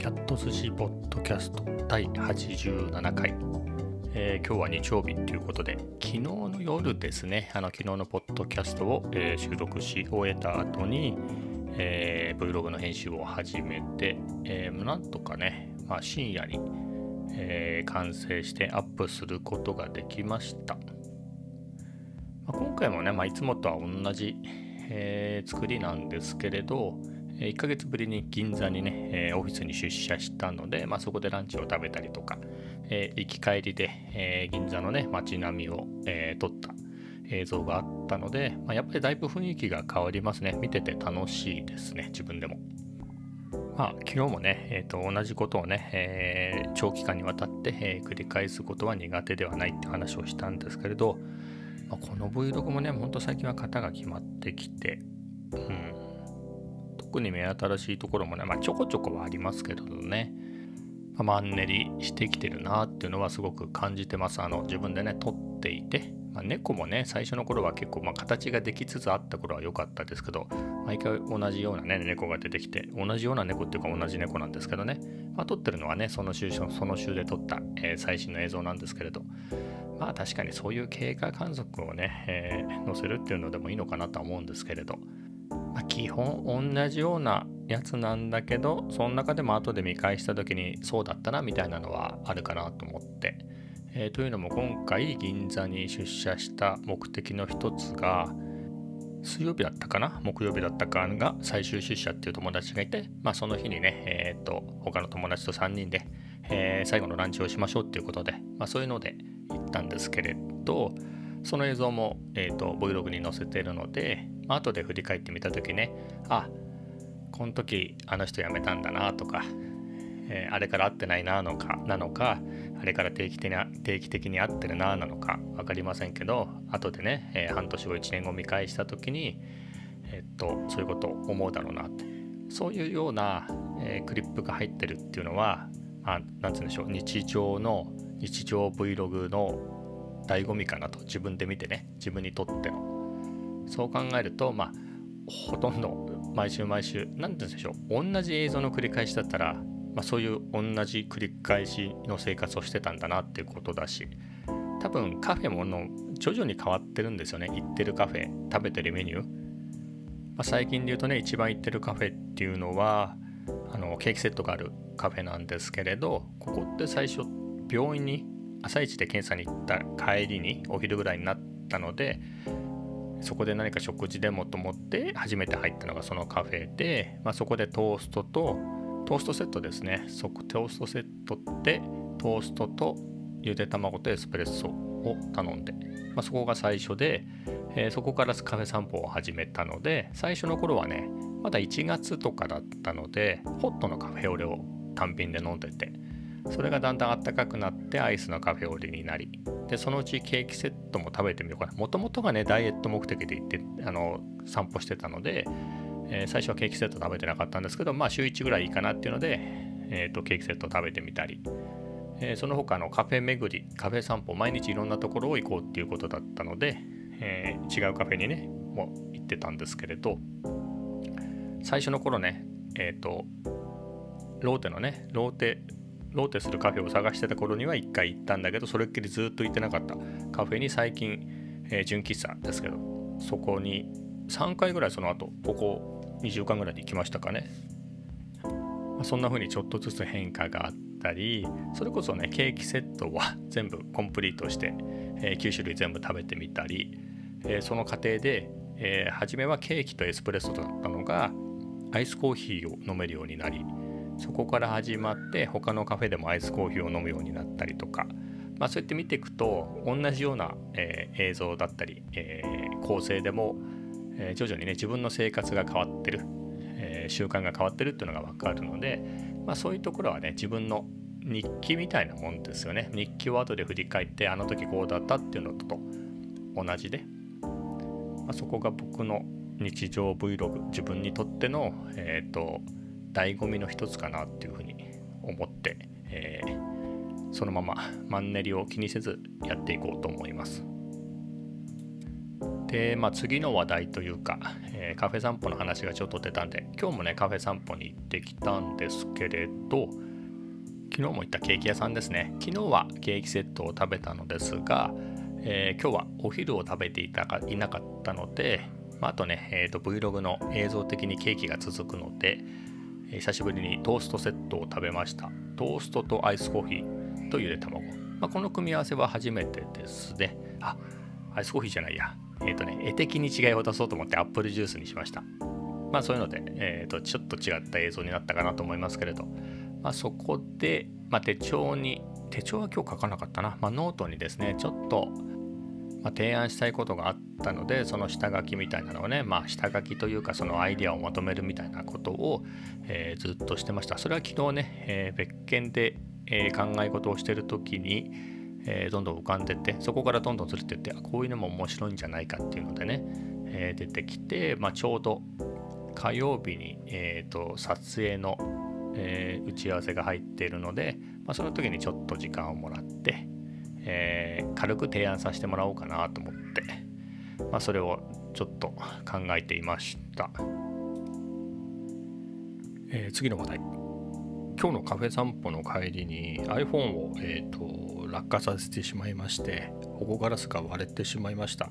キャット寿司ポッドキャスト第87回、えー、今日は日曜日ということで昨日の夜ですねあの昨日のポッドキャストを、えー、収録し終えた後に、えー、Vlog の編集を始めて、えー、なんとかね、まあ、深夜に、えー、完成してアップすることができました、まあ、今回もね、まあ、いつもとは同じ、えー、作りなんですけれど、1ヶ月ぶりに銀座にね、オフィスに出社したので、まあ、そこでランチを食べたりとか、え行き帰りで、え銀座のね、街並みを、え撮った映像があったので、まあ、やっぱりだいぶ雰囲気が変わりますね。見てて楽しいですね、自分でも。まあ、昨日もね、えーと、同じことをね、えー、長期間にわたって、えー、繰り返すことは苦手ではないって話をしたんですけれど、まあ、この Vlog もね、ほんと最近は型が決まってきて、うん、特に目新しいところもね、まあ、ちょこちょこはありますけどね、ま、マンネリしてきてるなっていうのはすごく感じてます。あの自分でね、撮っていて、まあ、猫もね、最初の頃は結構、ま、形ができつつあった頃は良かったですけど、毎回同じようなね、猫が出てきて、同じような猫っていうか同じ猫なんですけどね、まあ、撮ってるのはね、その週その週で撮った、えー、最新の映像なんですけれど、まあ確かにそういう経過観測をね、えー、載せるっていうのでもいいのかなとは思うんですけれど、まあ、基本同じようなやつなんだけどその中でも後で見返した時にそうだったなみたいなのはあるかなと思って、えー、というのも今回銀座に出社した目的の一つが水曜日だったかな？木曜日だったかが最終出社っていう友達がいて、まあ、その日にね、えっ、と他の友達と3人で、えー、最後のランチをしましょうっていうことで、まあ、そういうので行ったんですけれどその映像も、えーと、Vlog に載せているので、まあ後で振り返ってみた時ね。あこの時あの人辞めたんだなとか、えー、あれから会ってないなのかなのかあれから定期的に定期的に会ってるななのか分かりませんけど後でね、えー、半年後1年後見返した時にえっとそういうことを思うだろうなって。そういうような、え、クリップが入ってるっていうのはあなんつうんでしょう日常の日常 Vlog の醍醐味かなと自分で見てね自分にとっての。そう考えるとまあほとんど毎週毎週何て言うんでしょう同じ映像の繰り返しだったら、まあ、そういう同じ繰り返しの生活をしてたんだなっていうことだし多分カフェもの徐々に変わってるんですよね。行ってるカフェ食べてるメニュー、まあ、最近で言うとね一番行ってるカフェっていうのはあのケーキセットがあるカフェなんですけれどここって最初病院に朝一で検査に行った帰りにお昼ぐらいになったのでそこで何か食事でもと思って初めて入ったのがそのカフェで、まあ、そこでトーストとトーストセットですね。そこトーストセットってトーストとゆで卵とエスプレッソを頼んで、まあ、そこが最初で、えー、そこからカフェ散歩を始めたので最初の頃はねまだ1月とかだったのでホットのカフェオレを単品で飲んでてそれがだんだんあったかくなってアイスのカフェオレになりでそのうちケーキセットも食べてみようかな。もともとがねダイエット目的で行ってあの散歩してたので、えー、最初はケーキセット食べてなかったんですけどまあ週1ぐらいいいかなっていうので、えーと、ケーキセット食べてみたり、えー、その他のカフェ巡りカフェ散歩毎日いろんなところを行こうっていうことだったので、えー、違うカフェにねもう行ってたんですけれど最初の頃ねえっ、とローテのねローテローテするカフェを探してた頃には1回行ったんだけどそれっきりずっと行ってなかった。カフェに最近、えー、純喫茶ですけどそこに3回ぐらいその後ここ2週間ぐらいで行きましたかね、まあ、そんな風にちょっとずつ変化があったりそれこそねケーキセットは 全部コンプリートして、えー、9種類全部食べてみたり、えー、その過程で、えー、初めはケーキとエスプレッソだったのがアイスコーヒーを飲めるようになりそこから始まって他のカフェでもアイスコーヒーを飲むようになったりとか、まあ、そうやって見ていくと同じような、えー、映像だったり、えー、構成でも、えー、徐々にね自分の生活が変わってる、え習慣が変わってるっていうのが分かるので、まあ、そういうところはね自分の日記みたいなもんですよね。日記を後で振り返ってあの時こうだったっていうのと同じで、まあ、そこが僕の日常 Vlog 自分にとってのえっ、と醍醐味の一つかなっていうふうに思って、えー、そのままマンネリを気にせずやっていこうと思います。で、まあ、次の話題というか、えー、カフェ散歩の話がちょっと出たんで今日もねカフェ散歩に行ってきたんですけれど昨日も行ったケーキ屋さんですね昨日はケーキセットを食べたのですが、えー、今日はお昼を食べていたかいなかったので、まあ、あとね、えーと、Vlog の映像的にケーキが続くので、久しぶりにトーストセットを食べました。トーストとアイスコーヒーとゆで卵、まあ、この組み合わせは初めてですね。あアイスコーヒーじゃないや。えっ、ー、とね絵的に違いを出そうと思ってアップルジュースにしました。まあそういうので、えーと、ちょっと違った映像になったかなと思いますけれど、まあ、そこで、まあ、手帳に手帳は今日書かなかったな、まあ、ノートにですねちょっとまあ、提案したいことがあったのでその下書きみたいなのをね、まあ、下書きというかそのアイデアをまとめるみたいなことを、えー、ずっとしてました。それは昨日ね、えー、別件で、えー、考え事をしてる時に、えどんどん浮かんでってそこからどんどんずれてってこういうのも面白いんじゃないかっていうのでね、え出てきて、まあ、ちょうど火曜日に、えーと、撮影の、え打ち合わせが入っているので、まあ、その時にちょっと時間をもらってえー、軽く提案させてもらおうかなと思って、まあ、それをちょっと考えていました、えー、次の話題。今日のカフェ散歩の帰りに iPhone を、えーと、落下させてしまいまして保護ガラスが割れてしまいました。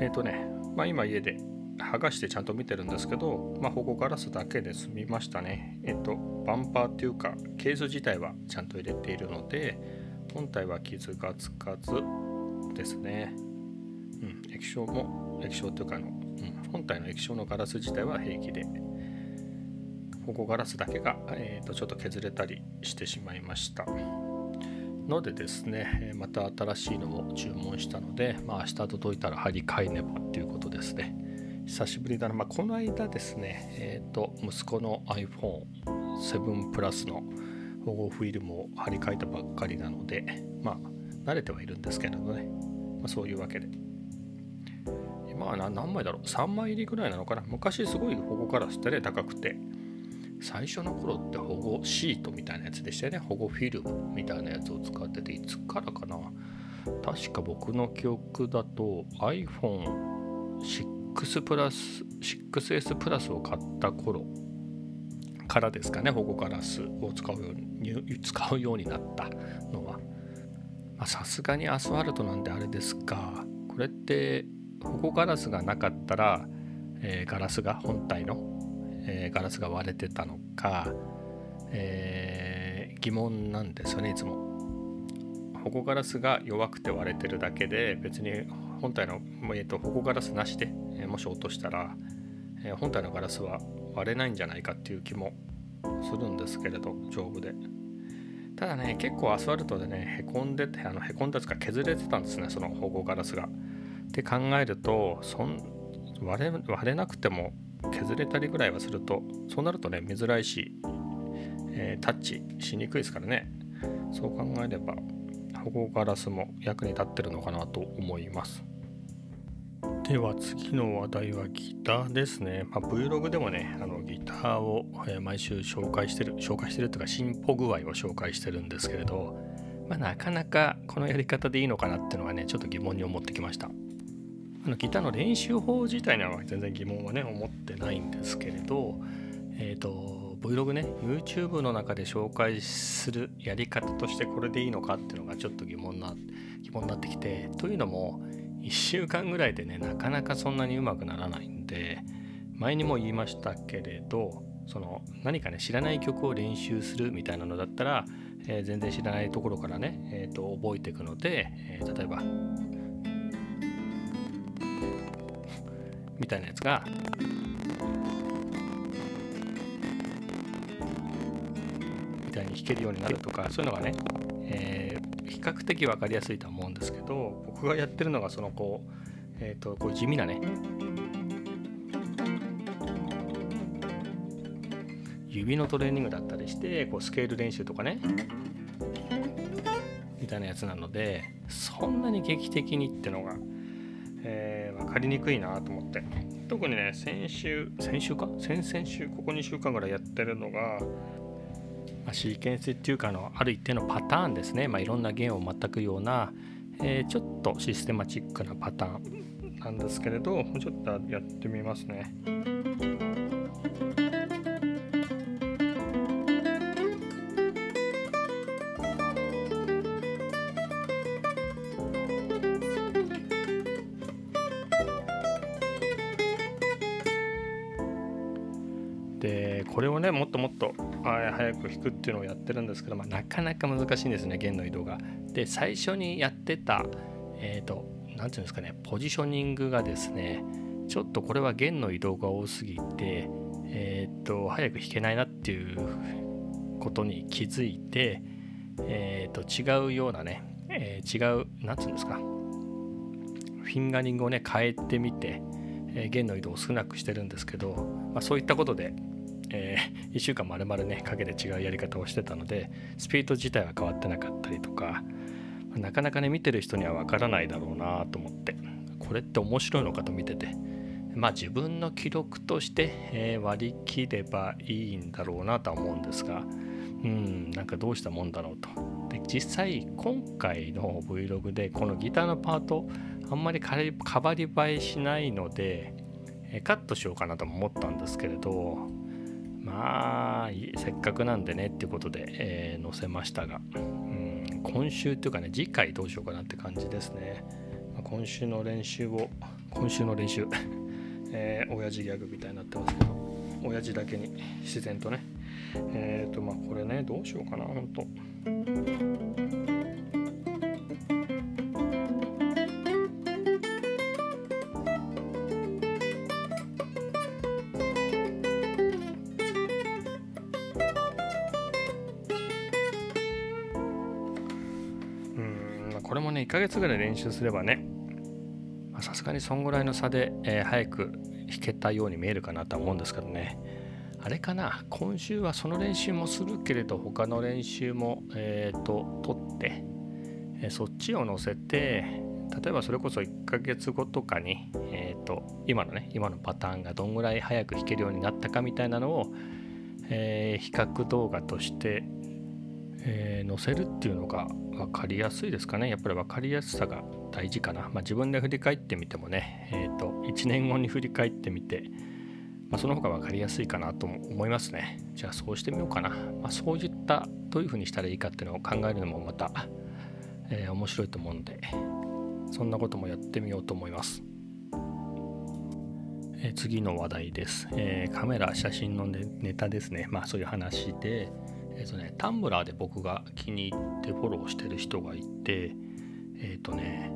えっ、ー、とね、まあ、今家で剥がしてちゃんと見てるんですけど、まあ、保護ガラスだけで済みましたね。えっ、ー、とバンパーっていうかケース自体はちゃんと入れているので本体は傷がつかずですね。うん、液晶も、液晶というかあの、うん、本体の液晶のガラス自体は平気で、保護ガラスだけが、えーと、ちょっと削れたりしてしまいました。のでですね、また新しいのを注文したので、まあ、明日届いたら張り替えねばっていうことですね。久しぶりだな。まあ、この間ですね、えっ、ー、と、息子の iPhone7 プラスの保護フィルムを貼り替えたばっかりなので、まあ、慣れてはいるんですけれどね、まあ、そういうわけで。まあ何枚だろう ?3 枚入りぐらいなのかな？昔すごい保護ガラスってね、高くて。最初の頃って保護シートみたいなやつでしたよね。保護フィルムみたいなやつを使ってて、いつからかな？確か僕の記憶だと iPhone6 プラス、6S プラスを買った頃からですかね。保護ガラスを使うように使うようになったのは。さすがにアスファルトなんであれですがこれって保護ガラスがなかったら、えー、ガラスが本体の、えー、ガラスが割れてたのか、えー、疑問なんですよねいつも。保護ガラスが弱くて割れてるだけで別に本体の、えーと、保護ガラスなしで、えもし落としたら、え本体のガラスは割れないんじゃないかっていう気もするんですけれど丈夫で。ただね結構アスファルトでねへこんでてあのへこんだつか削れてたんですねその保護ガラスが。って考えるとそん割れ割れなくても削れたりぐらいはするとそうなるとね珍しいし、えー、タッチしにくいですからね。そう考えれば保護ガラスも役に立ってるのかなと思います。では次の話題はギターですね。まあ、Vlog でもね、あのギターを、毎週紹介してる、紹介してるというか進歩具合を紹介してるんですけれど、まあ、なかなかこのやり方でいいのかなっていうのがね、ちょっと疑問に思ってきました。あのギターの練習法自体には全然疑問はね、思ってないんですけれど、えっ、ー、と、Vlog ね、YouTube の中で紹介するやり方としてこれでいいのかっていうのがちょっと疑問な疑問になってきて、というのも、1週間ぐらいでねなかなかそんなにうまくならないんで前にも言いましたけれどその何かね知らない曲を練習するみたいなのだったら、えー、全然知らないところからね、えーと、覚えていくので、えー、例えばみたいなやつがみたいに弾けるようになるとかそういうのがね、比較的分かりやすいと思うんですけど僕がやってるのがそのこう,、えーと、こう地味なね指のトレーニングだったりしてこうスケール練習とかねみたいなやつなのでそんなに劇的にってのが、えー、分かりにくいなと思って。特にね先週先週か？先々週ここ2週間ぐらいやってるのがまあ、シーケンスっていうかのある一定のパターンですね、まあ、いろんな弦を全くような、えー、ちょっとシステマチックなパターンなんですけれどちょっとやってみますね。ねもっともっと早く弾くっていうのをやってるんですけど、まあ、なかなか難しいんですね弦の移動が。で最初にやってたえっ、ー、と何て言うんですかねポジショニングがですねちょっとこれは弦の移動が多すぎてえっ、ー、と早く弾けないなっていうことに気づいてえ、ー、と違うようなね、え違う何て言うんですかフィンガリングをね変えてみて、え弦の移動を少なくしてるんですけど、まあ、そういったことでえー、1週間丸々ねかけて違うやり方をしてたのでスピード自体は変わってなかったりとかなかなかね見てる人にはわからないだろうなと思ってこれって面白いのかと見ててまあ自分の記録として、えー、割り切ればいいんだろうなとは思うんですがうんなんかどうしたもんだろうと。で実際今回の Vlog でこのギターのパートあんまりかばり映えしないのでカットしようかなと思ったんですけれどまあせっかくなんでねっていうことで、えー、載せましたが、うん、今週というかね次回どうしようかなって感じですね、今週の練習を今週の練習 えー、親父ギャグみたいになってますけど親父だけに自然とね。えっ、ー、とまあこれねどうしようかなほんと。1ヶ月ぐらい練習すればねさすがにそんぐらいの差で、えー、早く弾けたように見えるかなとは思うんですけどね。あれかな？今週はその練習もするけれど他の練習もえ、ー、と取って、えー、そっちを乗せて例えばそれこそ1ヶ月後とかに、えーと、今のね今のパターンがどんぐらい早く弾けるようになったかみたいなのを、えー、比較動画として、えー、載せるっていうのが分かりやすいですかね。やっぱり分かりやすさが大事かな、まあ、自分で振り返ってみてもね、えーと、1年後に振り返ってみて、まあ、その方が分かりやすいかなと思いますね。じゃあそうしてみようかな、まあ、そういったどういうふうにしたらいいかっていうのを考えるのもまた、えー、面白いと思うんでそんなこともやってみようと思います、えー、次の話題です、えー、カメラ写真のネタですね。まあそういう話でえっ、とね、タンブラーで僕が気に入ってフォローしてる人がいて、えっ、とね、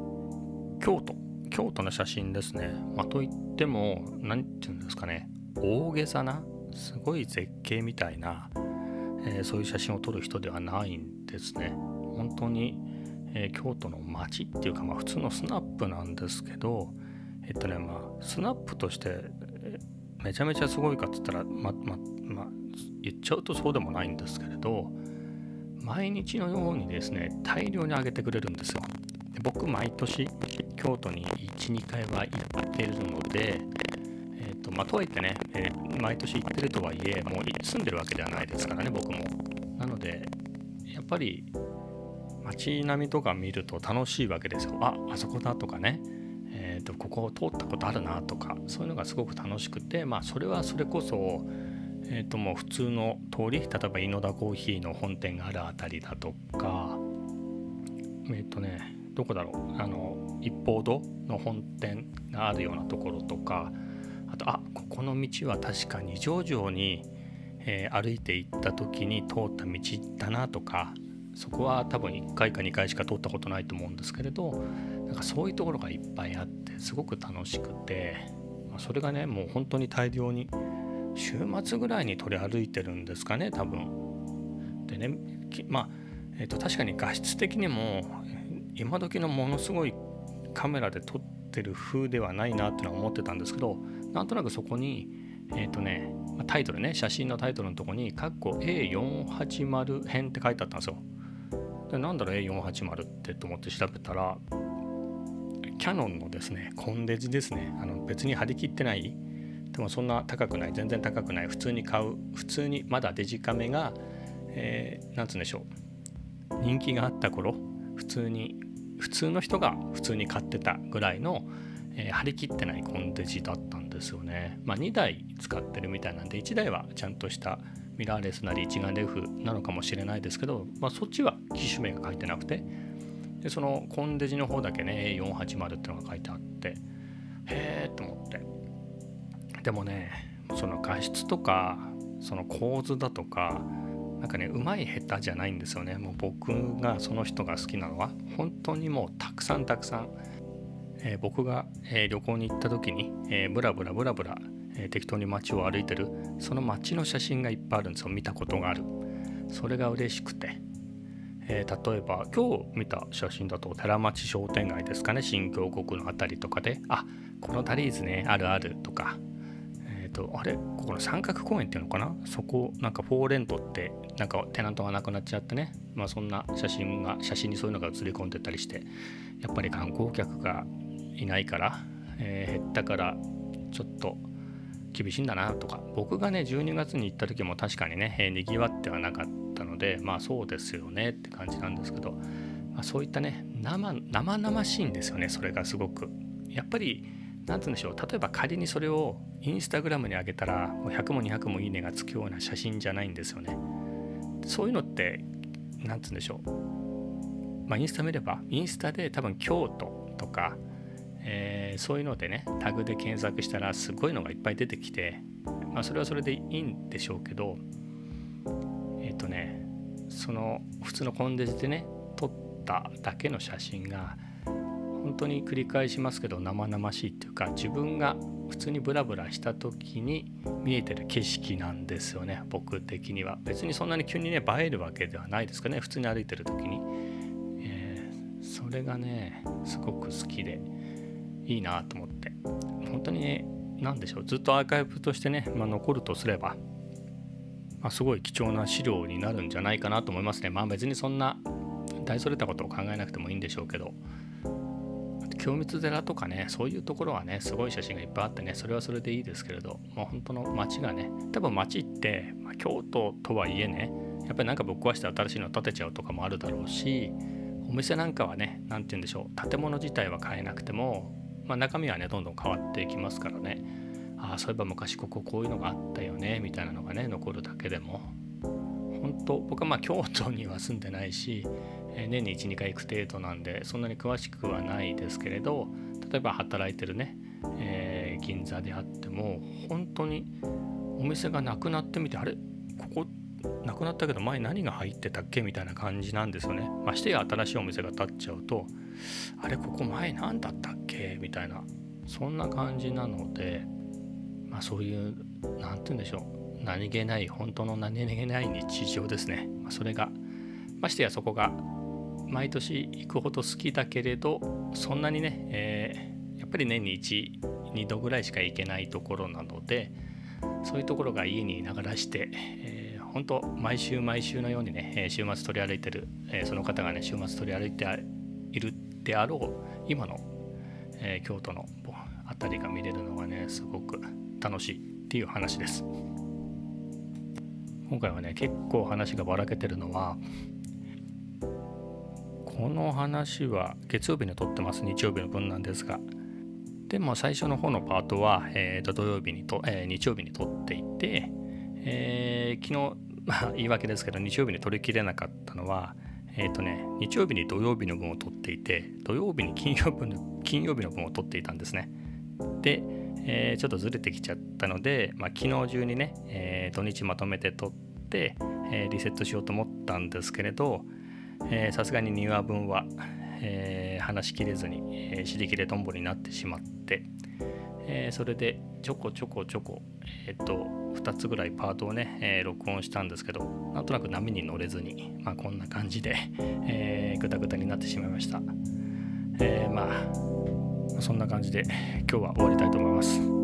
京都、京都の写真ですね。まあ、といっても、何て言うんですかね、大げさな、すごい絶景みたいな、えー、そういう写真を撮る人ではないんですね。本当に、え京都の街っていうか、まあ、普通のスナップなんですけど、えっとね、まあ、スナップとして、めちゃめちゃすごいかっつったら、ま、ま、ま言っちゃうとそうでもないんですけれど毎日のようにですね大量にあげてくれるんですよ。で僕毎年京都に12回は行ってるのでえーとまあ、とはいってね、えー、毎年行ってるとはいえもう住んでるわけではないですからね僕も。なのでやっぱり街並みとか見ると楽しいわけですよ。ああそこだとかね。えーと、とここを通ったことあるなとかそういうのがすごく楽しくてまあそれはそれこそえー、ともう普通の通り例えば井の田コーヒーの本店がある辺りだとかえっ、ー、とねどこだろうあの一方堂の本店があるようなところとかあとあここの道は確か二条城に、えー、歩いて行った時に通った道だなとかそこは多分1回か2回しか通ったことないと思うんですけれどなんかそういうところがいっぱいあってすごく楽しくて、まあ、それがねもう本当に大量に週末ぐらいに取り歩いてるんですかね多分。でねまあ、えーと、確かに画質的にも今時のものすごいカメラで撮ってる風ではないなってのは思ってたんですけどなんとなくそこにえっ、ー、とねタイトルね写真のタイトルのとこに「カッコ A480 編」って書いてあったんですよ。でなんだろう A480 ってと思って調べたらキャノンのですねコンデジですねあの別に張り切ってないでもそんな高くない全然高くない。普通に買う普通にまだデジカメが、えー、なんつうんでしょう。人気があった頃普通に普通の人が普通に買ってたぐらいの、えー、張り切ってないコンデジだったんですよね。まあ、2台使ってるみたいなんで1台はちゃんとしたミラーレスなり一眼レフなのかもしれないですけど、まあ、そっちは機種名が書いてなくて。でそのコンデジの方だけね A480 ってのが書いてあって。へえでもねその画質とかその構図だとかなんかねうまい下手じゃないんですよね。もう僕がその人が好きなのは。本当にもうたくさんたくさん、えー、僕が、えー、旅行に行った時に、えー、ブラブラブラブラ、え適当に街を歩いてる。その街の写真がいっぱいあるんですよ。見たことがある。それが嬉しくて、え例えば今日見た写真だと寺町商店街ですかね。新京国の辺りとかで。あこのタリーズね。あるあるとか。とあれ？ここの三角公園っていうのかな？そこなんかフォーレントってなんかテナントがなくなっちゃってね。まあそんな写真が写真にそういうのが写り込んでたりしてやっぱり観光客がいないから、えー、減ったからちょっと厳しいんだなとか。僕がね12月に行った時も確かにね、えー、にぎわってはなかったのでまあそうですよねって感じなんですけど、まあ、そういったね生生々しいんですよねそれがすごく。やっぱり何て言うんでしょう。例えば仮にそれをインスタグラムに上げたらもう100も200もいいねがつくような写真じゃないんですよね。そういうのって何て言うんでしょう。まあインスタ見ればインスタで多分京都とか、えー、そういうのでねタグで検索したらすごいのがいっぱい出てきてまあそれはそれでいいんでしょうけどえっ、ー、とねその普通のコンデジでね撮っただけの写真が本当に繰り返しますけど生々しいっていうか自分が普通にブラブラした時に見えてる景色なんですよね僕的には。別にそんなに急にね映えるわけではないですかね普通に歩いてる時に、えー、それがねすごく好きでいいなと思って。本当にね何でしょうずっとアーカイブとしてね、まあ、残るとすれば、まあ、すごい貴重な資料になるんじゃないかなと思いますね。まあ別にそんな大それたことを考えなくてもいいんでしょうけど。清水寺とかねそういうところはねすごい写真がいっぱいあってねそれはそれでいいですけれどもう本当の街がね多分街って、まあ、京都とはいえねやっぱりなんかぶっ壊して新しいの建てちゃうとかもあるだろうしお店なんかはね何て言うんでしょう建物自体は変えなくても、まあ、中身はねどんどん変わっていきますからね。ああそういえば昔こここういうのがあったよねみたいなのがね残るだけでも。本当僕はまあ京都には住んでないし年に12回行く程度なんでそんなに詳しくはないですけれど例えば働いてるね、えー、銀座であっても本当にお店がなくなってみてあれ？ここなくなったけど前何が入ってたっけみたいな感じなんですよね。ましてや新しいお店が建っちゃうとあれここ前何だったっけ？みたいなそんな感じなのでまあそういう何て言うんでしょう何気ない本当の何気ない日常ですね。ま、それがましてやそこが毎年行くほど好きだけれどそんなにね、えー、やっぱり年に12度ぐらいしか行けないところなのでそういうところが家にいながらして、えー、本当毎週毎週のようにね週末取り歩いてる、えー、その方がね週末取り歩いているであろう今の、えー、京都の辺りが見れるのがねすごく楽しいっていう話です。今回はね結構話がばらけてるのはこの話は月曜日に撮ってます。日曜日の分なんですが。でも最初の方のパートは、えー、と土曜日にと、えー、日曜日に撮っていて、えー、昨日、まあ、言い訳ですけど日曜日に撮りきれなかったのはえっ、ー、とね日曜日に土曜日の分を撮っていて土曜日に金曜日の金曜日の分を撮っていたんですね。で、えー、ちょっとずれてきちゃったので、まあ、昨日中にね、えー、土日まとめて撮って、えリセットしようと思ったんですけれど、さすがに2話分は、えー、話しきれずに、えー、尻切れとんぼになってしまって、えー、それでちょこちょこちょこ、えー、と2つぐらいパートをね、え、録音したんですけどなんとなく波に乗れずに、まあ、こんな感じで、えー、ぐたぐたになってしまいました、え、まあそんな感じで今日は終わりたいと思います。